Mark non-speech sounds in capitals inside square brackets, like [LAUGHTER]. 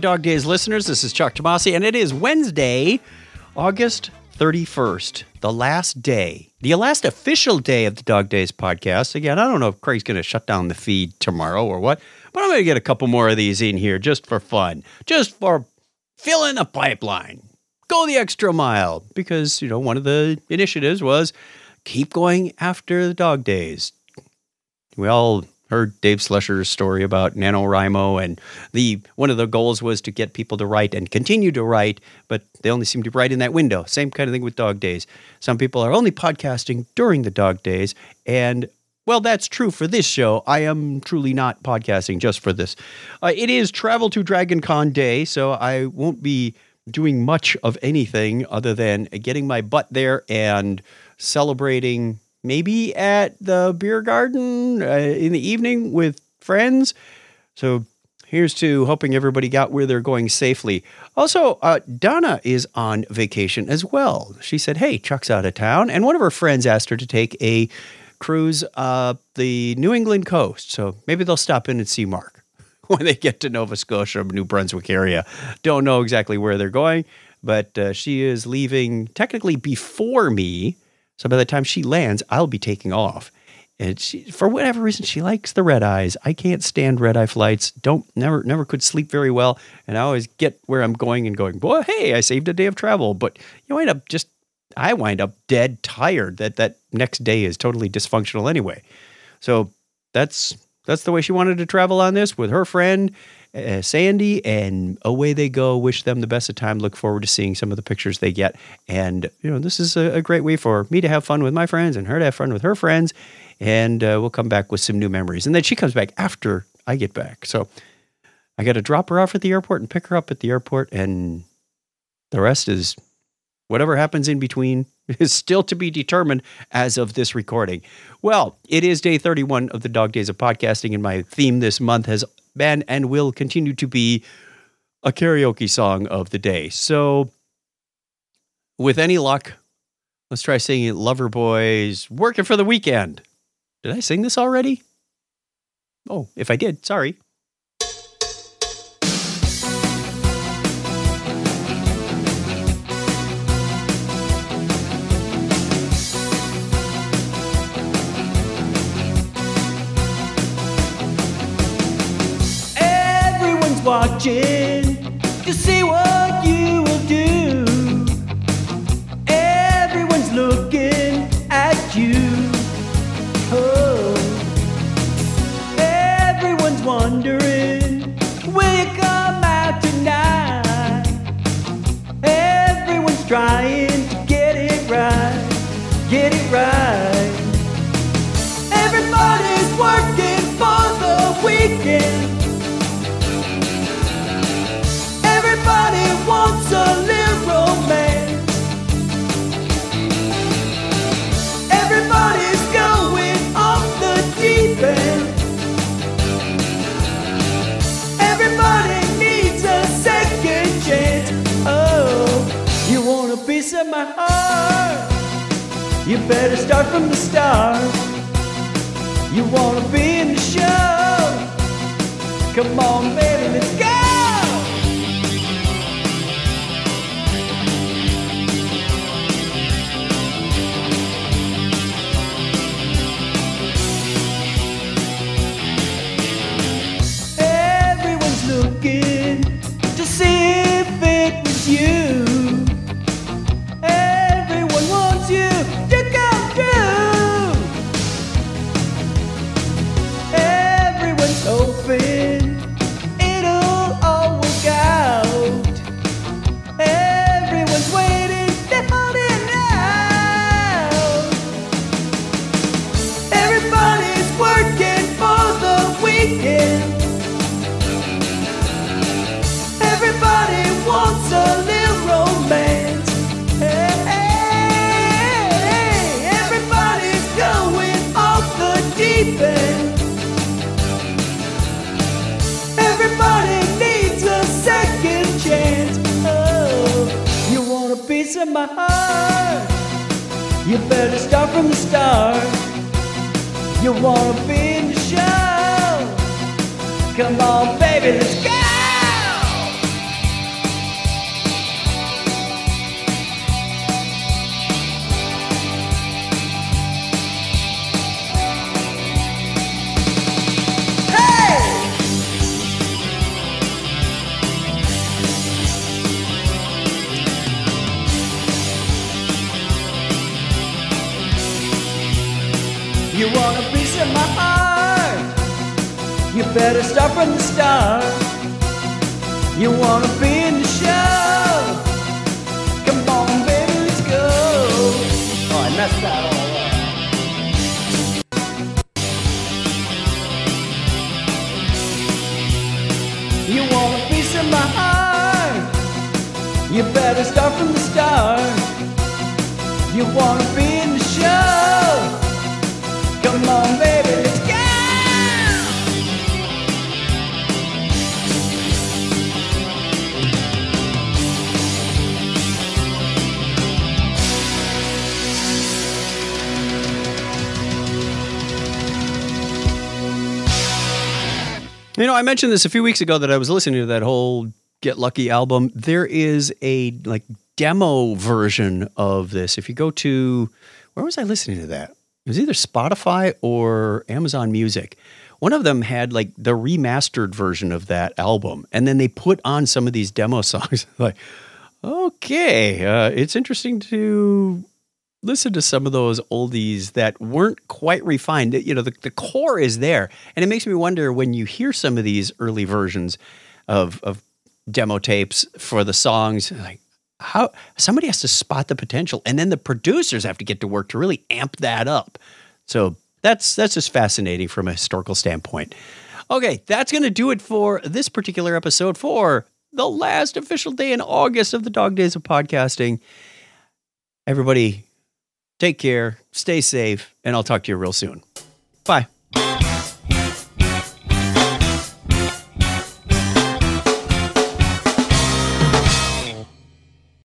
Dog Days listeners. This is Chuck Tomasi, and it is Wednesday, August 31st, the last day, the last official day of the Dog Days podcast. Again, I don't know if Craig's going to shut down the feed tomorrow or what, but I'm going to get a couple more of these in here just for fun, just for filling the pipeline. Go the extra mile because, you know, one of the initiatives was keep going after the Dog Days. We all heard Dave Slusher's story about NaNoWriMo, and the one of the goals was to get people to write and continue to write, but they only seem to write in that window. Same kind of thing with dog days. Some people are only podcasting during the dog days, and well, that's true for this show. I am truly not podcasting just for this. Uh, it is Travel to Dragon Con Day, so I won't be doing much of anything other than getting my butt there and celebrating maybe at the beer garden uh, in the evening with friends. So here's to hoping everybody got where they're going safely. Also, uh, Donna is on vacation as well. She said, Hey, Chuck's out of town. And one of her friends asked her to take a cruise up the New England coast. So maybe they'll stop in and see Mark [LAUGHS] when they get to Nova Scotia, New Brunswick area. Don't know exactly where they're going, but uh, she is leaving technically before me so by the time she lands, I'll be taking off. And she, for whatever reason, she likes the red eyes. I can't stand red eye flights. Don't never never could sleep very well, and I always get where I'm going and going. Boy, hey, I saved a day of travel, but you wind up just I wind up dead tired. That that next day is totally dysfunctional anyway. So that's that's the way she wanted to travel on this with her friend uh, Sandy, and away they go. Wish them the best of time. Look forward to seeing some of the pictures they get. And, you know, this is a, a great way for me to have fun with my friends and her to have fun with her friends. And uh, we'll come back with some new memories. And then she comes back after I get back. So I got to drop her off at the airport and pick her up at the airport. And the rest is whatever happens in between [LAUGHS] is still to be determined as of this recording. Well, it is day 31 of the Dog Days of Podcasting, and my theme this month has been and will continue to be a karaoke song of the day. So, with any luck, let's try singing Loverboy's Working for the Weekend. Did I sing this already? Oh, if I did, sorry. Watching to see what you will do. Everyone's looking at you. Oh, everyone's wondering, will you come out tonight? Everyone's trying to get it right, get it right. Piece of my heart? You better start from the start. You wanna be in the show? Come on, baby, let's go. My heart. You better start from the start. You wanna be in the show? Come on, baby, let's go! Better start from the start. You wanna be in the show? Come on, baby, let's go. Oh, I messed that all up. You want a piece of my heart? You better start from the start. You wanna be in the show? Come on, baby, You know, I mentioned this a few weeks ago that I was listening to that whole Get Lucky album. There is a like demo version of this. If you go to where was I listening to that? It was either Spotify or Amazon Music. One of them had like the remastered version of that album, and then they put on some of these demo [LAUGHS] songs. like, okay, uh, it's interesting to listen to some of those oldies that weren't quite refined. You know, the, the core is there. And it makes me wonder when you hear some of these early versions of, of demo tapes for the songs, like how somebody has to spot the potential and then the producers have to get to work to really amp that up. So that's that's just fascinating from a historical standpoint. Okay, that's going to do it for this particular episode for the last official day in August of the Dog Days of Podcasting. Everybody, take care, stay safe, and I'll talk to you real soon. Bye.